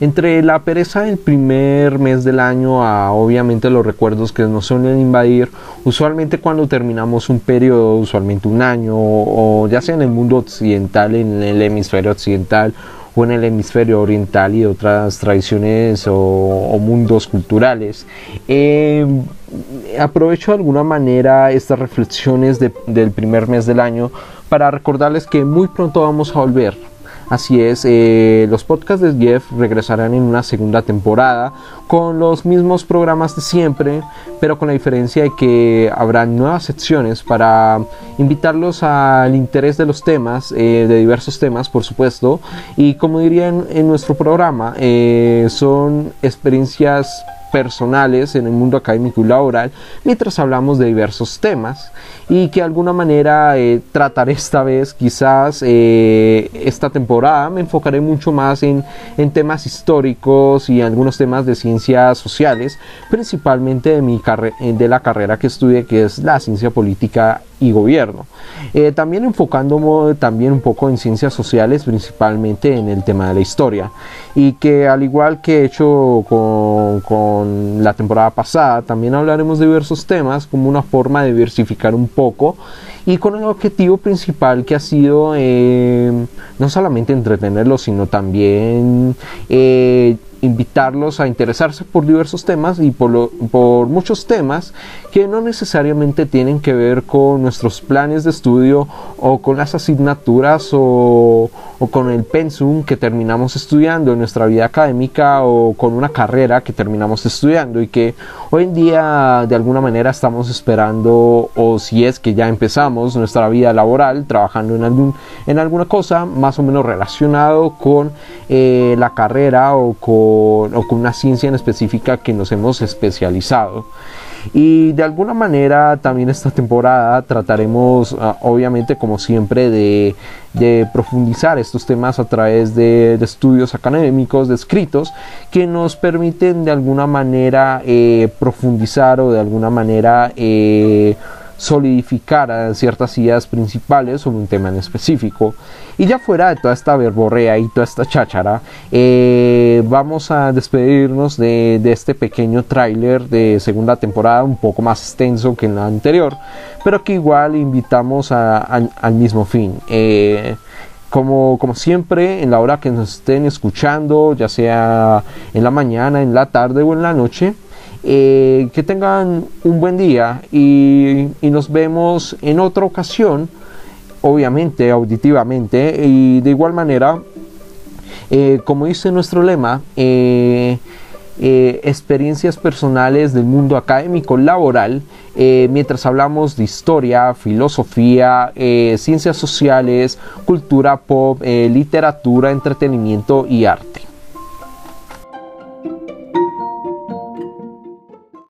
entre la pereza del primer mes del año a obviamente los recuerdos que nos suelen invadir, usualmente cuando terminamos un periodo, usualmente un año, o ya sea en el mundo occidental, en el hemisferio occidental, o en el hemisferio oriental y otras tradiciones o, mundos culturales. Eh, aprovecho de alguna manera estas reflexiones del primer mes del año para recordarles que muy pronto vamos a volver Así es, eh, los podcasts de Jeff regresarán en una segunda temporada con los mismos programas de siempre, pero con la diferencia de que habrá nuevas secciones para invitarlos al interés de los temas, eh, de diversos temas, por supuesto. Y como dirían en nuestro programa, eh, son experiencias personales en el mundo académico y laboral mientras hablamos de diversos temas y que de alguna manera trataré esta vez quizás esta temporada me enfocaré mucho más en, en, temas históricos y algunos temas de ciencias sociales principalmente de, mi de la carrera que estudié que es la ciencia política y gobierno. Eh, también enfocándome también un poco en ciencias sociales, principalmente en el tema de la historia. Y que al igual que he hecho con, con la temporada pasada, también hablaremos de diversos temas como una forma de diversificar un poco y con el objetivo principal que ha sido eh, no solamente entretenerlos, sino también eh, invitarlos a interesarse por diversos temas y por, por muchos temas que no necesariamente tienen que ver con nuestros planes de estudio o con las asignaturas o, o con el pensum que terminamos estudiando en nuestra vida académica o con una carrera que terminamos estudiando y que hoy en día de alguna manera estamos esperando o si es que ya empezamos nuestra vida laboral trabajando en, algún, en alguna cosa más o menos relacionado con eh, la carrera o con o con una ciencia en específica que nos hemos especializado. Y de alguna manera también esta temporada trataremos, ah, obviamente como siempre, de, profundizar estos temas a través de, estudios académicos, de escritos, que nos permiten de alguna manera eh, profundizar o de alguna manera... Eh, solidificar ciertas ideas principales sobre un tema en específico. Y ya fuera de toda esta verborrea y toda esta cháchara, eh, vamos a despedirnos de, este pequeño tráiler de segunda temporada, un poco más extenso que en la anterior, pero que igual invitamos al mismo fin. Eh, como, siempre, en la hora que nos estén escuchando, ya sea en la mañana, en la tarde o en la noche, eh, que tengan un buen día y, nos vemos en otra ocasión, obviamente, auditivamente, y de igual manera, eh, como dice nuestro lema, eh, experiencias personales del mundo académico laboral, mientras hablamos de historia, filosofía, ciencias sociales, cultura pop, literatura, entretenimiento y arte.